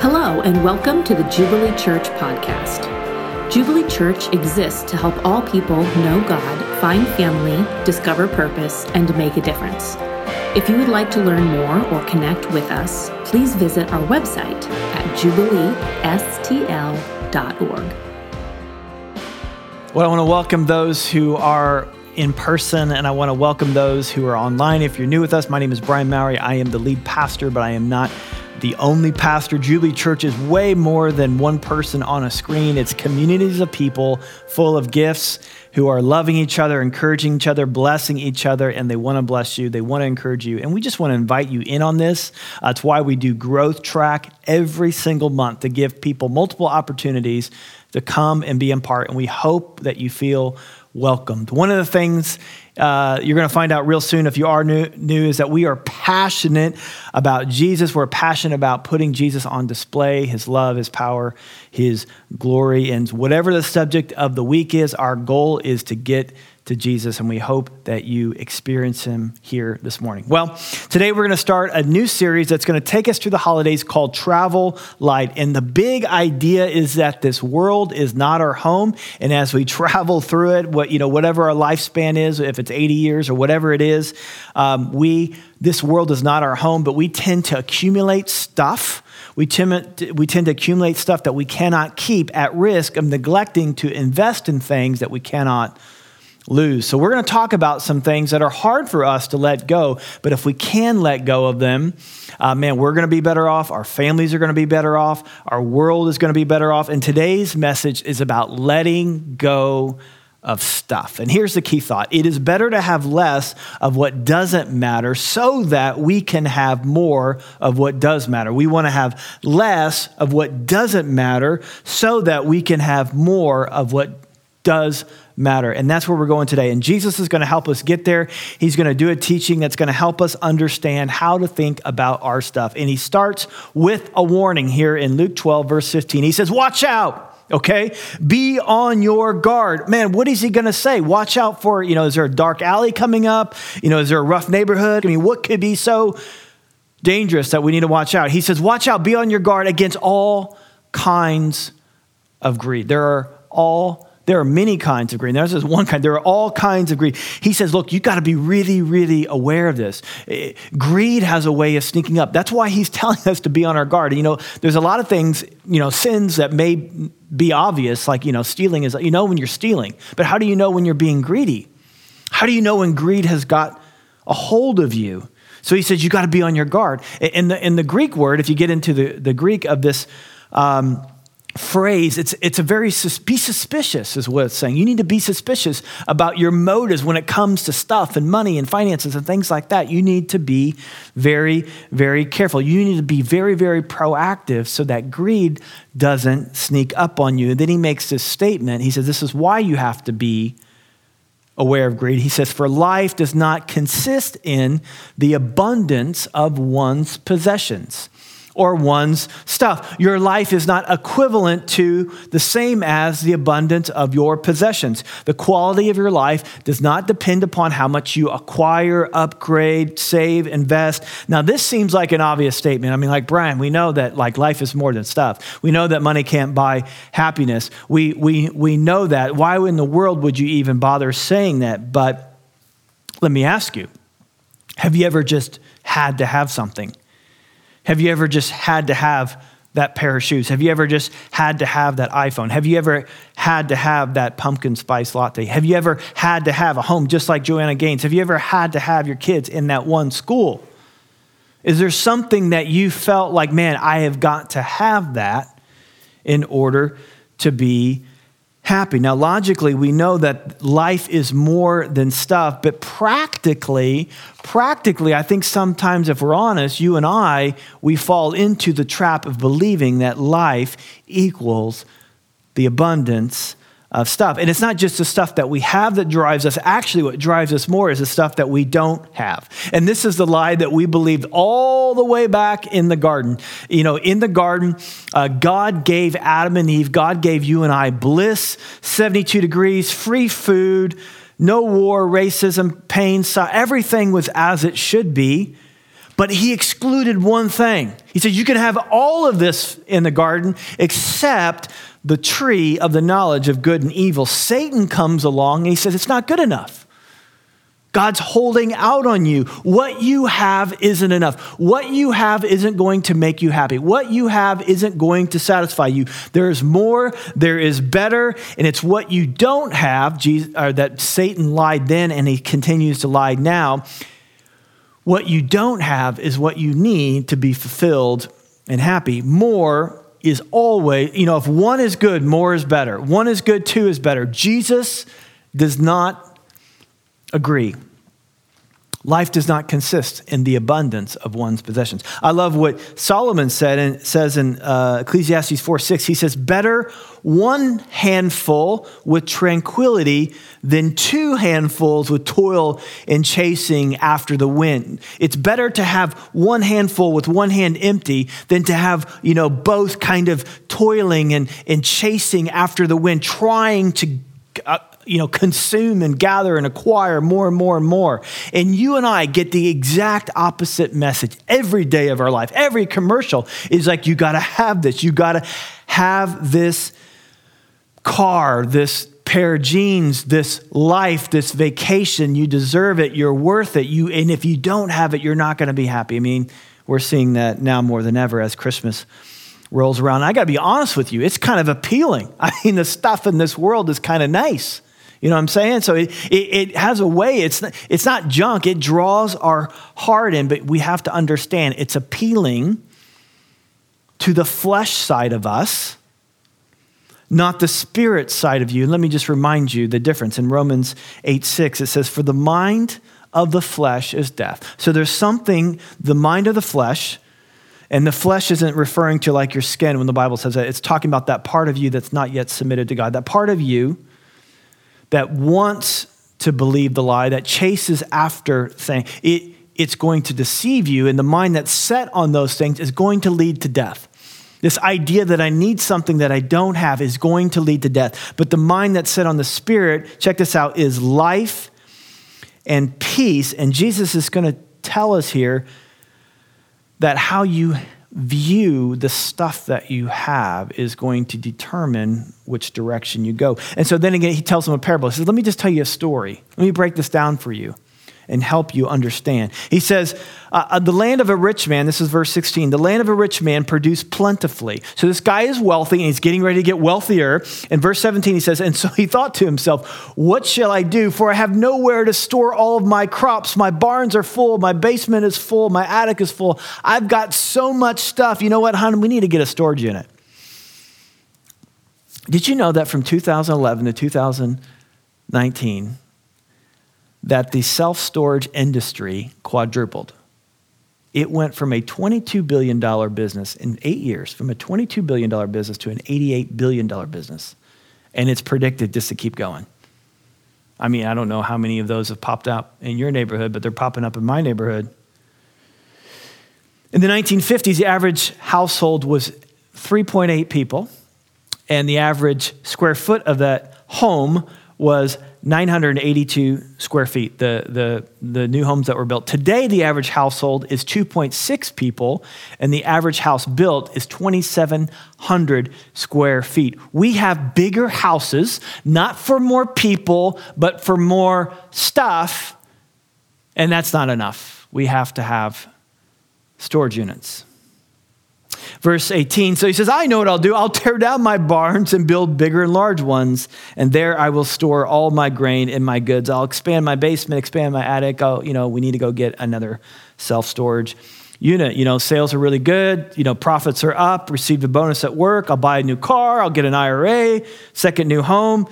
Hello, and welcome to the Jubilee Church podcast. Jubilee Church exists to help all people know God, find family, discover purpose, and make a difference. If you would like to learn more or connect with us, please visit our website at jubileestl.org. Well, I want to welcome those who are in person, and I want to welcome those who are online. If you're new with us, my name is Brian Mowry. I am the lead pastor, but I am not the only pastor. Jubilee Church is way more than one person on a screen. It's communities of people full of gifts who are loving each other, encouraging each other, blessing each other, and they want to bless you. They want to encourage you. And we just want to invite you in on this. Uh, why we do Growth Track every single month to give people multiple opportunities to come and be in part. And we hope that you feel welcomed. One of the things uh, you're going to find out real soon if you are new, new is that we are passionate about Jesus. We're passionate about putting Jesus on display, his love, his power, his glory. And whatever the subject of the week is, our goal is to get to Jesus, and we hope that you experience him here this morning. Well, today we're going to start a new series that's going to take us through the holidays called Travel Light. And the big idea is that this world is not our home, and as we travel through it, what you know, whatever our lifespan is, if it's 80 years or whatever it is, um, we this world is not our home, but we tend to accumulate stuff. We tend, we tend to accumulate stuff that we cannot keep at risk of neglecting to invest in things that we cannot lose. So, we're going to talk about some things that are hard for us to let go, but if we can let go of them, uh, man, we're going to be better off. Our families are going to be better off. Our world is going to be better off. And today's message is about letting go of stuff. And here's the key thought it is better to have less of what doesn't matter so that we can have more of what does matter. We want to have less of what doesn't matter so that we can have more of what does matter. And that's where we're going today. And Jesus is going to help us get there. He's going to do a teaching that's going to help us understand how to think about our stuff. And he starts with a warning here in Luke 12, verse 15. He says, Watch out okay? Be on your guard. Man, what is he going to say? Watch out for, you know, is there a dark alley coming up? You know, is there a rough neighborhood? I mean, what could be so dangerous that we need to watch out? He says, watch out, be on your guard against all kinds of greed. There are all there are many kinds of greed. There's just one kind. There are all kinds of greed. He says, look, you've got to be really, really aware of this. Eh, greed has a way of sneaking up. That's why he's telling us to be on our guard. You know, there's a lot of things, you know, sins that may be obvious, like, you know, stealing is, you know, when you're stealing. But how do you know when you're being greedy? How do you know when greed has got a hold of you? So he says, you've got to be on your guard. In the, in the Greek word, if you get into the, the Greek of this, um, phrase, it's, it's a very, be suspicious is what it's saying. You need to be suspicious about your motives when it comes to stuff and money and finances and things like that. You need to be very, very careful. You need to be very, very proactive so that greed doesn't sneak up on you. And then he makes this statement. He says, This is why you have to be aware of greed. He says, For life does not consist in the abundance of one's possessions or one's stuff. Your life is not equivalent to the same as the abundance of your possessions. The quality of your life does not depend upon how much you acquire, upgrade, save, invest. Now, this seems like an obvious statement. I mean, like Brian, we know that like life is more than stuff. We know that money can't buy happiness. We, we, we know that. Why in the world would you even bother saying that? But let me ask you have you ever just had to have something? Have you ever just had to have that pair of shoes? Have you ever just had to have that iPhone? Have you ever had to have that pumpkin spice latte? Have you ever had to have a home just like Joanna Gaines? Have you ever had to have your kids in that one school? Is there something that you felt like, man, I have got to have that in order to be happy. Now, logically, we know that life is more than stuff, but practically, practically, I think sometimes if we're honest, you and I, we fall into the trap of believing that life equals the abundance of stuff. And it's not just the stuff that we have that drives us. Actually, what drives us more is the stuff that we don't have. And this is the lie that we believed all the way back in the garden. You know, in the garden, uh, God gave Adam and Eve, God gave you and I bliss, 72 degrees, free food, no war, racism, pain, so everything was as it should be. But he excluded one thing. He said, You can have all of this in the garden except the tree of the knowledge of good and evil. Satan comes along and he says, It's not good enough. God's holding out on you. What you have isn't enough. What you have isn't going to make you happy. What you have isn't going to satisfy you. There is more, there is better, and it's what you don't have Jesus, uh, that Satan lied then and he continues to lie now. What you don't have is what you need to be fulfilled and happy. More is always, you know, if one is good, more is better. One is good, two is better. Jesus does not agree. Life does not consist in the abundance of one's possessions. I love what Solomon said and says in uh, Ecclesiastes 4 6. He says, Better one handful with tranquility than two handfuls with toil and chasing after the wind. It's better to have one handful with one hand empty than to have, you know, both kind of toiling and, and chasing after the wind, trying to uh, you know, consume and gather and acquire more and more and more. And you and I get the exact opposite message every day of our life. Every commercial is like, you got to have this. You got to have this car, this pair of jeans, this life, this vacation. You deserve it. You're worth it. You, and if you don't have it, you're not going to be happy. I mean, we're seeing that now more than ever as Christmas rolls around. I got to be honest with you, it's kind of appealing. I mean, the stuff in this world is kind of nice. You know what I'm saying? So it, it, it, has a way, it's, it's not junk, it draws our heart in, but we have to understand it's appealing to the flesh side of us, not the spirit side of you. And let me just remind you the difference. In Romans 8 6, it says, For the mind of the flesh is death. So there's something, the mind of the flesh, and the flesh isn't referring to like your skin when the Bible says that. It's talking about that part of you that's not yet submitted to God. That part of you that wants to believe the lie, that chases after things, it, it's going to deceive you. And the mind that's set on those things is going to lead to death. This idea that I need something that I don't have is going to lead to death. But the mind that's set on the Spirit, check this out, is life and peace. And Jesus is going to tell us here that how you view the stuff that you have is going to determine which direction you go. And so then again, he tells them a parable. He says, Let me just tell you a story. Let me break this down for you and help you understand. He says, uh, uh, The land of a rich man, this is verse 16, the land of a rich man produced plentifully. So this guy is wealthy and he's getting ready to get wealthier. In verse 17, he says, And so he thought to himself, What shall I do? For I have nowhere to store all of my crops. My barns are full, my basement is full, my attic is full. I've got so much stuff. You know what, hon? We need to get a storage unit. Did you know that from 2011 to 2019, that the self storage industry quadrupled. It went from a $22 billion business in eight years, from a $22 billion business to an $88 billion business. And it's predicted just to keep going. I mean, I don't know how many of those have popped up in your neighborhood, but they're popping up in my neighborhood. In the 1950s, the average household was 3.8 people, and the average square foot of that home was 982 square feet, the, the, the new homes that were built. Today, the average household is 2.6 people, and the average house built is 2,700 square feet. We have bigger houses, not for more people, but for more stuff, and that's not enough. We have to have storage units. Verse 18, so he says, I know what I'll do. I'll tear down my barns and build bigger and large ones, and there I will store all my grain and my goods. I'll expand my basement, expand my attic. I'll, you know, we need to go get another self storage unit. You know, sales are really good. You know, profits are up. Received a bonus at work. I'll buy a new car. I'll get an IRA, second new home.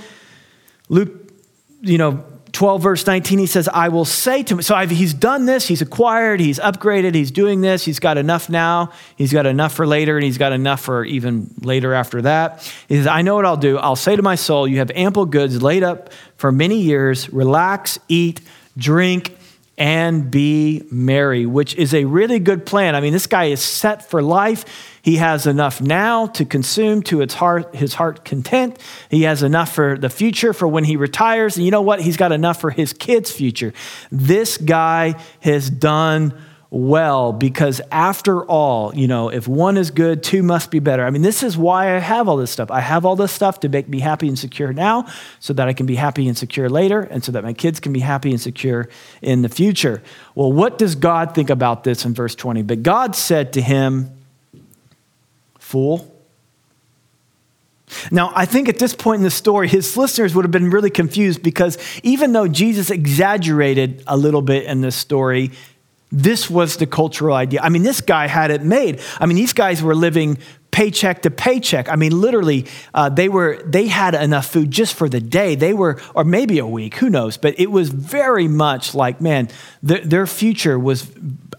Luke, you know, 12, verse 19, he says, I will say to him. So I've, he's done this, he's acquired, he's upgraded, he's doing this, he's got enough now, he's got enough for later, and he's got enough for even later after that. He says, I know what I'll do. I'll say to my soul, You have ample goods laid up for many years. Relax, eat, drink, and be merry, which is a really good plan. I mean, this guy is set for life. He has enough now to consume to its heart, his heart content. He has enough for the future for when he retires. And you know what? He's got enough for his kids' future. This guy has done well because after all, you know, if one is good, two must be better. I mean, this is why I have all this stuff. I have all this stuff to make me happy and secure now so that I can be happy and secure later and so that my kids can be happy and secure in the future. Well, what does God think about this in verse 20? But God said to him, Fool. Now, I think at this point in the story, his listeners would have been really confused because even though Jesus exaggerated a little bit in this story, this was the cultural idea. I mean, this guy had it made. I mean, these guys were living paycheck to paycheck. I mean, literally, uh, they were they had enough food just for the day. They were, or maybe a week, who knows? But it was very much like, man, th- their future was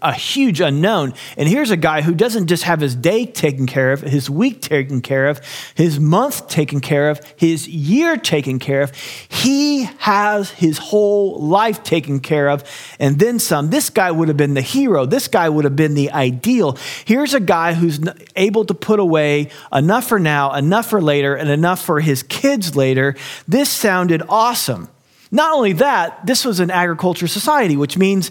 a huge unknown. And here's a guy who doesn't just have his day taken care of, his week taken care of, his month taken care of, his year taken care of. He has his whole life taken care of, and then some. This guy would have been the hero. This guy would have been the ideal. Here's a guy who's able to put away enough for now, enough for later, and enough for his kids later. This sounded awesome. Not only that, this was an agriculture society, which means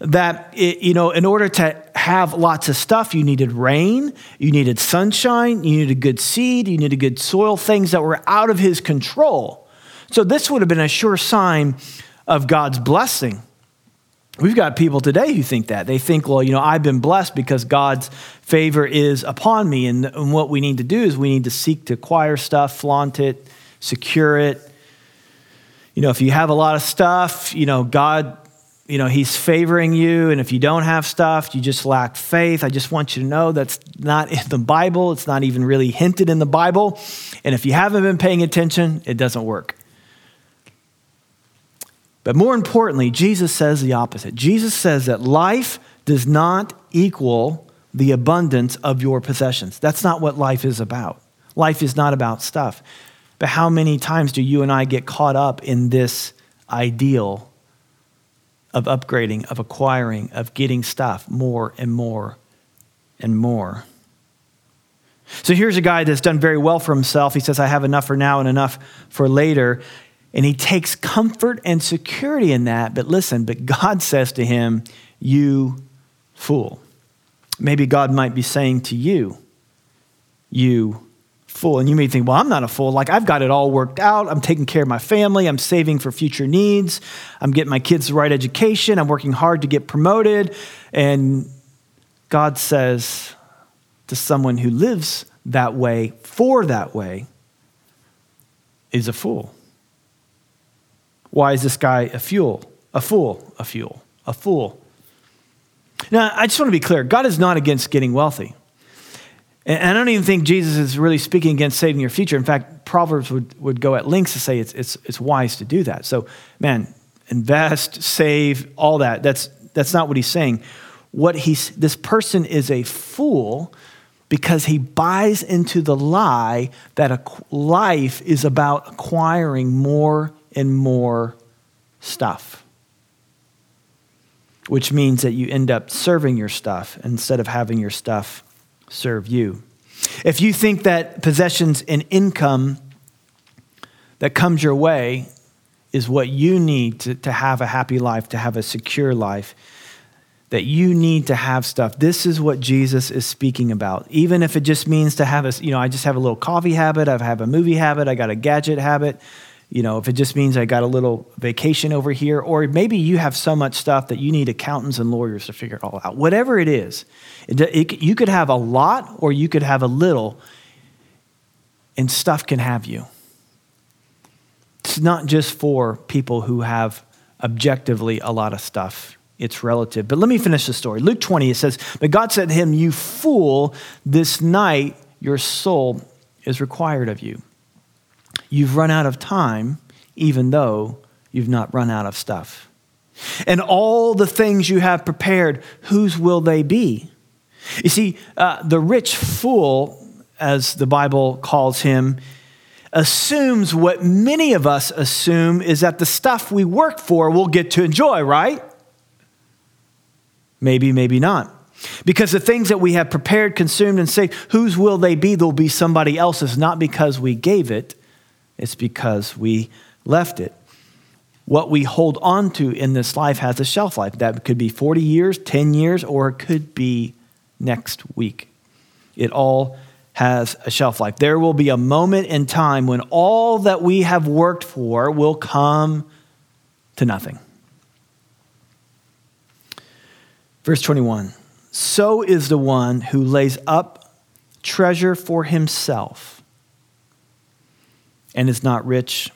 that it, you know in order to have lots of stuff you needed rain you needed sunshine you needed good seed you needed good soil things that were out of his control. So this would have been a sure sign of god's blessing. We've got people today who think that. They think well you know i've been blessed because god's favor is upon me and, and what we need to do is we need to seek to acquire stuff flaunt it secure it you know if you have a lot of stuff you know god you know, he's favoring you, and if you don't have stuff, you just lack faith. I just want you to know that's not in the Bible. It's not even really hinted in the Bible. And if you haven't been paying attention, it doesn't work. But more importantly, Jesus says the opposite. Jesus says that life does not equal the abundance of your possessions. That's not what life is about. Life is not about stuff. But how many times do you and I get caught up in this ideal of upgrading, of acquiring, of getting stuff more and more and more. So here's a guy that's done very well for himself. He says, I have enough for now and enough for later. And he takes comfort and security in that. But listen, but God says to him, You fool. Maybe God might be saying to you, You fool. And you may think, well, I'm not a fool. Like, I've got it all worked out. I'm taking care of my family. I'm saving for future needs. I'm getting my kids the right education. I'm working hard to get promoted. And God says to someone who lives that way, for that way, is a fool. Why is this guy a fool? A fool, a fool, a fool. Now, I just want to be clear God is not against getting wealthy. And I don't even think Jesus is really speaking against saving your future. In fact, Proverbs would, would go at lengths to say it's, it's, it's wise to do that. So, man, invest, save, all that. That's, that's not what he's saying. What he's, this person is a fool because he buys into the lie that a life is about acquiring more and more stuff, which means that you end up serving your stuff instead of having your stuff serve you. If you think that possessions and income that comes your way is what you need to, to have a happy life, to have a secure life, that you need to have stuff. This is what Jesus is speaking about. Even if it just means to have a, you know, I just have a little coffee habit, I have a movie habit, I got a gadget habit you know, if it just means I got a little vacation over here, or maybe you have so much stuff that you need accountants and lawyers to figure it all out. Whatever it is, it, it, you could have a lot or you could have a little, and stuff can have you. It's not just for people who have objectively a lot of stuff. It's relative. But let me finish the story. Luke 20, it says, But God said to him, You fool, this night your soul is required of you. You've run out of time, even though you've not run out of stuff. And all the things you have prepared, whose will they be? You see, uh, the rich fool, as the Bible calls him, assumes what many of us assume is that the stuff we work for we'll get to enjoy, right? Maybe, maybe not. Because the things that we have prepared, consumed, and saved, whose will they be? They'll be somebody else's, not because we gave it, it's because we left it. what we hold on to in this life has a shelf life. That could be 40 years, 10 years, or it could be next week. It all has a shelf life. There will be a moment in time when all that we have worked for will come to nothing. Verse 21 So is the one who lays up treasure for himself and is not rich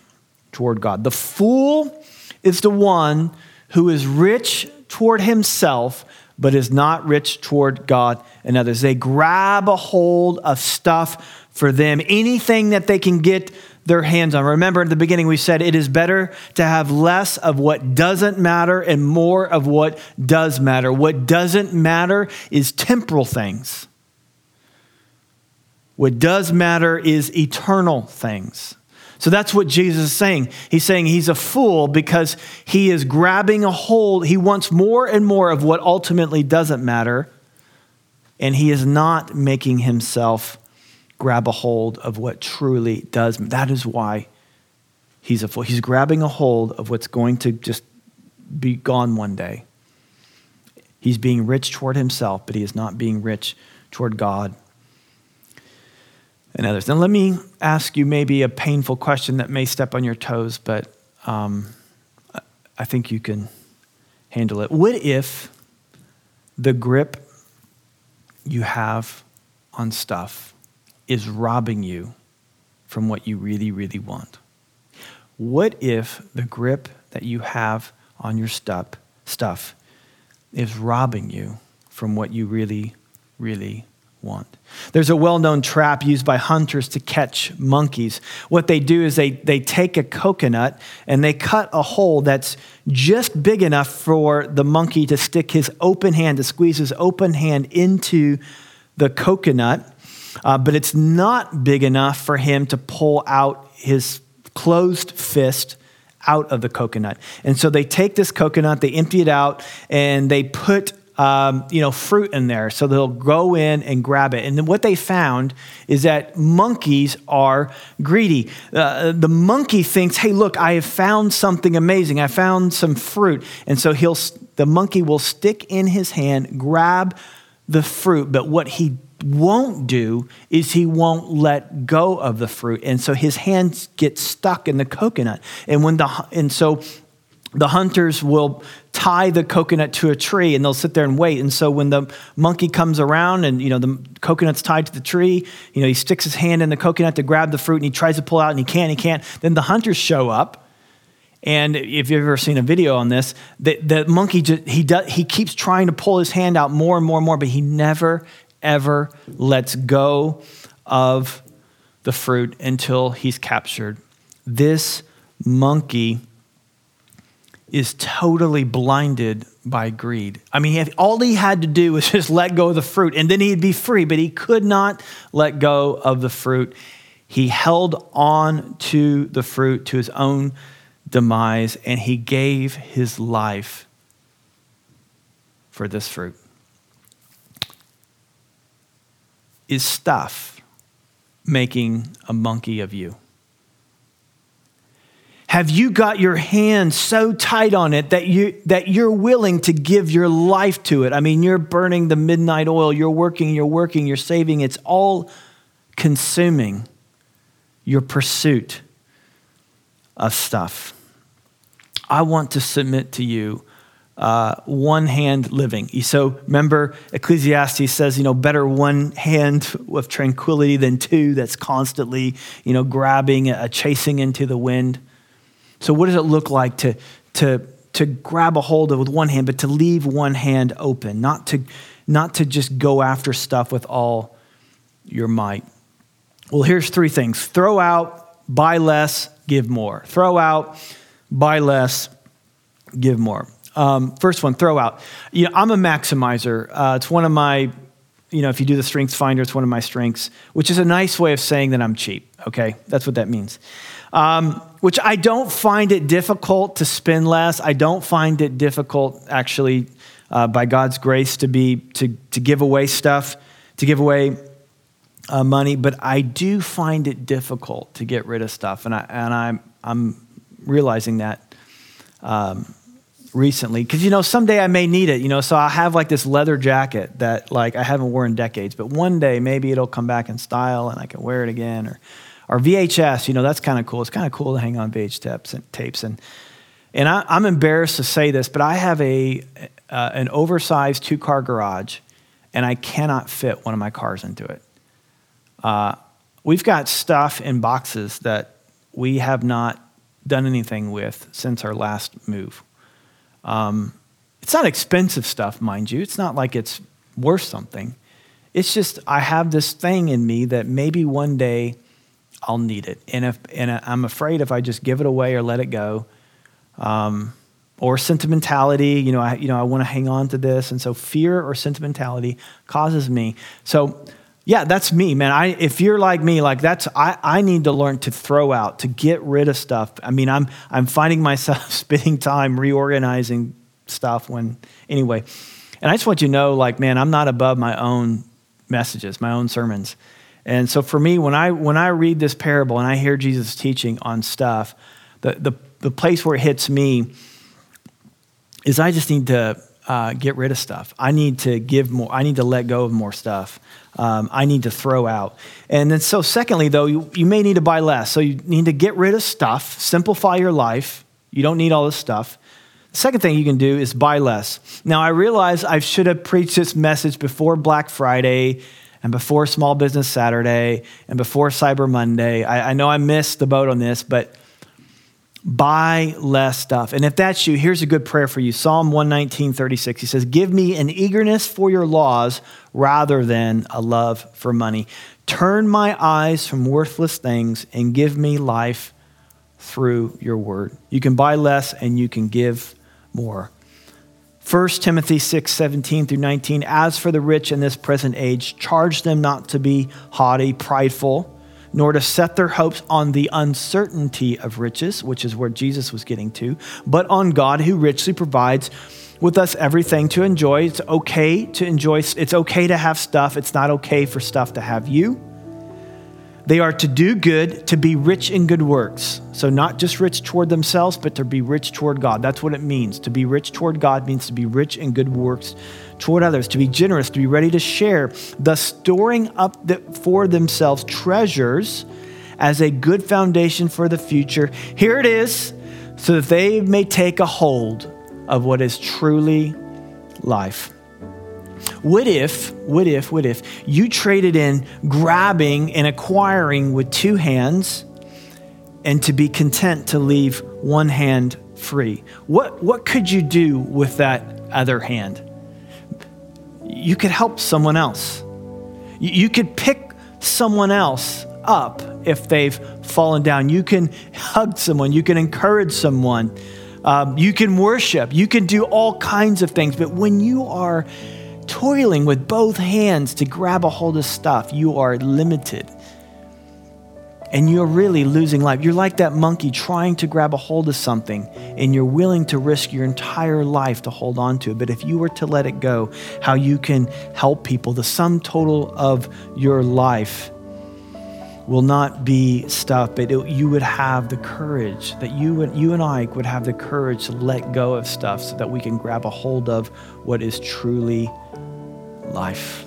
toward God. The fool is the one who is rich toward himself, but is not rich toward God and others. They grab a hold of stuff for them, anything that they can get their hands on. Remember at the beginning, we said it is better to have less of what doesn't matter and more of what does matter. What doesn't matter is temporal things, what does matter is eternal things. So that's what Jesus is saying. He's saying he's a fool because he is grabbing a hold. He wants more and more of what ultimately doesn't matter, and he is not making himself grab a hold of what truly does. That is why he's a fool. He's grabbing a hold of what's going to just be gone one day. He's being rich toward himself, but he is not being rich toward God and others. Now, let me ask you maybe a painful question that may step on your toes, but um, I think you can handle it. What if the grip you have on stuff is robbing you from what you really, really want? What if the grip that you have on your stuff, stuff is robbing you from what you really, really want. There's a well known trap used by hunters to catch monkeys. What they do is they, they take a coconut and they cut a hole that's just big enough for the monkey to stick his open hand, to squeeze his open hand into the coconut, uh, but it's not big enough for him to pull out his closed fist out of the coconut. And so they take this coconut, they empty it out, and they put um, you know, fruit in there. So they'll go in and grab it. And what they found is that monkeys are greedy. Uh, the monkey thinks, hey, look, I have found something amazing. I found some fruit. And so he'll, the monkey will stick in his hand, grab the fruit. But what he won't do is he won't let go of the fruit. And so his hands get stuck in the coconut. And when the, and so the hunters will tie the coconut to a tree and they'll sit there and wait. And so when the monkey comes around and you know the coconut's tied to the tree, you know he sticks his hand in the coconut to grab the fruit and he tries to pull out and he can't, he can't. Then the hunters show up. And if you've ever seen a video on this, the, the monkey just, he does, he keeps trying to pull his hand out more and more and more, but he never ever lets go of the fruit until he's captured. This monkey is totally blinded by greed. I mean, all he had to do was just let go of the fruit and then he'd be free, but he could not let go of the fruit. He held on to the fruit to his own demise and he gave his life for this fruit. Is stuff making a monkey of you? Have you got your hand so tight on it that, you, that you're willing to give your life to it? I mean, you're burning the midnight oil, you're working, you're working, you're saving. It's all consuming your pursuit of stuff. I want to submit to you uh, one hand living. So remember, Ecclesiastes says, you know, better one hand of tranquility than two that's constantly, you know, grabbing, uh, chasing into the wind. So, what does it look like to, to, to grab a hold of with one hand, but to leave one hand open, not to, not to just go after stuff with all your might? Well, here's three things throw out, buy less, give more. Throw out, buy less, give more. Um, first one, throw out. You know, I'm a maximizer. Uh, it's one of my, you know, if you do the strengths finder, it's one of my strengths, which is a nice way of saying that I'm cheap. Okay, that's what that means um, which I don't find it difficult to spend less. I don't find it difficult, actually, uh, by God's grace, to be to to give away stuff, to give away uh, money. But I do find it difficult to get rid of stuff, and I and I'm I'm realizing that um, recently because you know someday I may need it. You know, so I have like this leather jacket that like I haven't worn in decades, but one day maybe it'll come back in style and I can wear it again. Or, or VHS. You know, that's kind of cool. It's kind of cool to hang on VHS tapes and tapes and. And I, am embarrassed to say this, but I have a uh, an oversized two car garage, and I cannot fit one of my cars into it. Uh, we've got stuff in boxes that we have not done anything with since our last move. Um, it's not expensive stuff, mind you. It's not like it's worth something. It's just I have this thing in me that maybe one day I'll need it, and if and I'm afraid if I just give it away or let it go, um, or sentimentality, you know, I you know I want to hang on to this, and so fear or sentimentality causes me. So yeah, that's me, man. I, if you're like me, like that's I, I need to learn to throw out, to get rid of stuff. I mean, I'm I'm finding myself spending time reorganizing stuff when anyway. And I just want you to know, like, man, I'm not above my own messages, my own sermons. And so for me, when I when I read this parable and I hear Jesus teaching on stuff, the the, the place where it hits me is I just need to uh, get rid of stuff. I need to give more. I need to let go of more stuff. Um, I need to throw out. And then, so secondly, though, you, you may need to buy less. So you need to get rid of stuff, simplify your life. You don't need all this stuff. The second thing you can do is buy less. Now, I realize I should have preached this message before Black Friday and before Small Business Saturday and before Cyber Monday. I, I know I missed the boat on this, but buy less stuff. And if that's you, here's a good prayer for you. Psalm 119, 36. He says, Give me an eagerness for your laws rather than a love for money. Turn my eyes from worthless things and give me life through your word. You can buy less and you can give more. 1 Timothy 6, 17 through 19. As for the rich in this present age, charge them not to be haughty, prideful nor to set their hopes on the uncertainty of riches, which is where Jesus was getting to, but on God who richly provides with us everything to enjoy. It's okay to enjoy, it's okay to have stuff, it's not okay for stuff to have you. They are to do good, to be rich in good works. So, not just rich toward themselves, but to be rich toward God. That's what it means. To be rich toward God means to be rich in good works toward others, to be generous, to be ready to share, thus storing up for themselves treasures as a good foundation for the future. Here it is, so that they may take a hold of what is truly life. What if, what if, what if you traded in grabbing and acquiring with two hands and to be content to leave one hand free? What, what could you do with that other hand? You could help someone else. You could pick someone else up if they've fallen down. You can hug someone. You can encourage someone. Um, you can worship. You can do all kinds of things. But when you are toiling with both hands to grab a hold of stuff, you are limited. And you're really losing life. You're like that monkey trying to grab a hold of something, and you're willing to risk your entire life to hold on to it. But if you were to let it go, how you can help people, the sum total of your life will not be stuff, but it, you would have the courage that you and you and I would have the courage to let go of stuff so that we can grab a hold of what is truly life.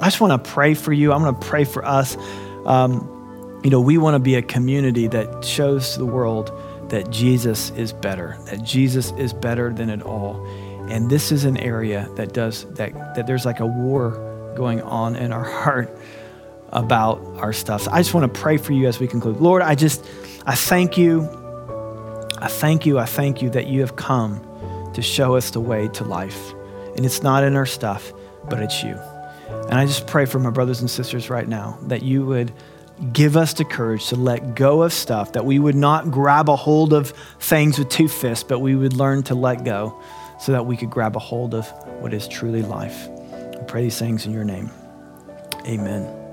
I just want to pray for you. I'm going to pray for us. Um, you know, we want to be a community that shows the world that Jesus is better, that Jesus is better than it all. And this is an area that does that, that there's like a war going on in our heart about our stuff. So I just want to pray for you as we conclude. Lord, I just, I thank you. I thank you. I thank you that you have come to show us the way to life. And it's not in our stuff, but it's you. And I just pray for my brothers and sisters right now that you would give us the courage to let go of stuff, that we would not grab a hold of things with two fists, but we would learn to let go so that we could grab a hold of what is truly life. I pray these things in your name. Amen.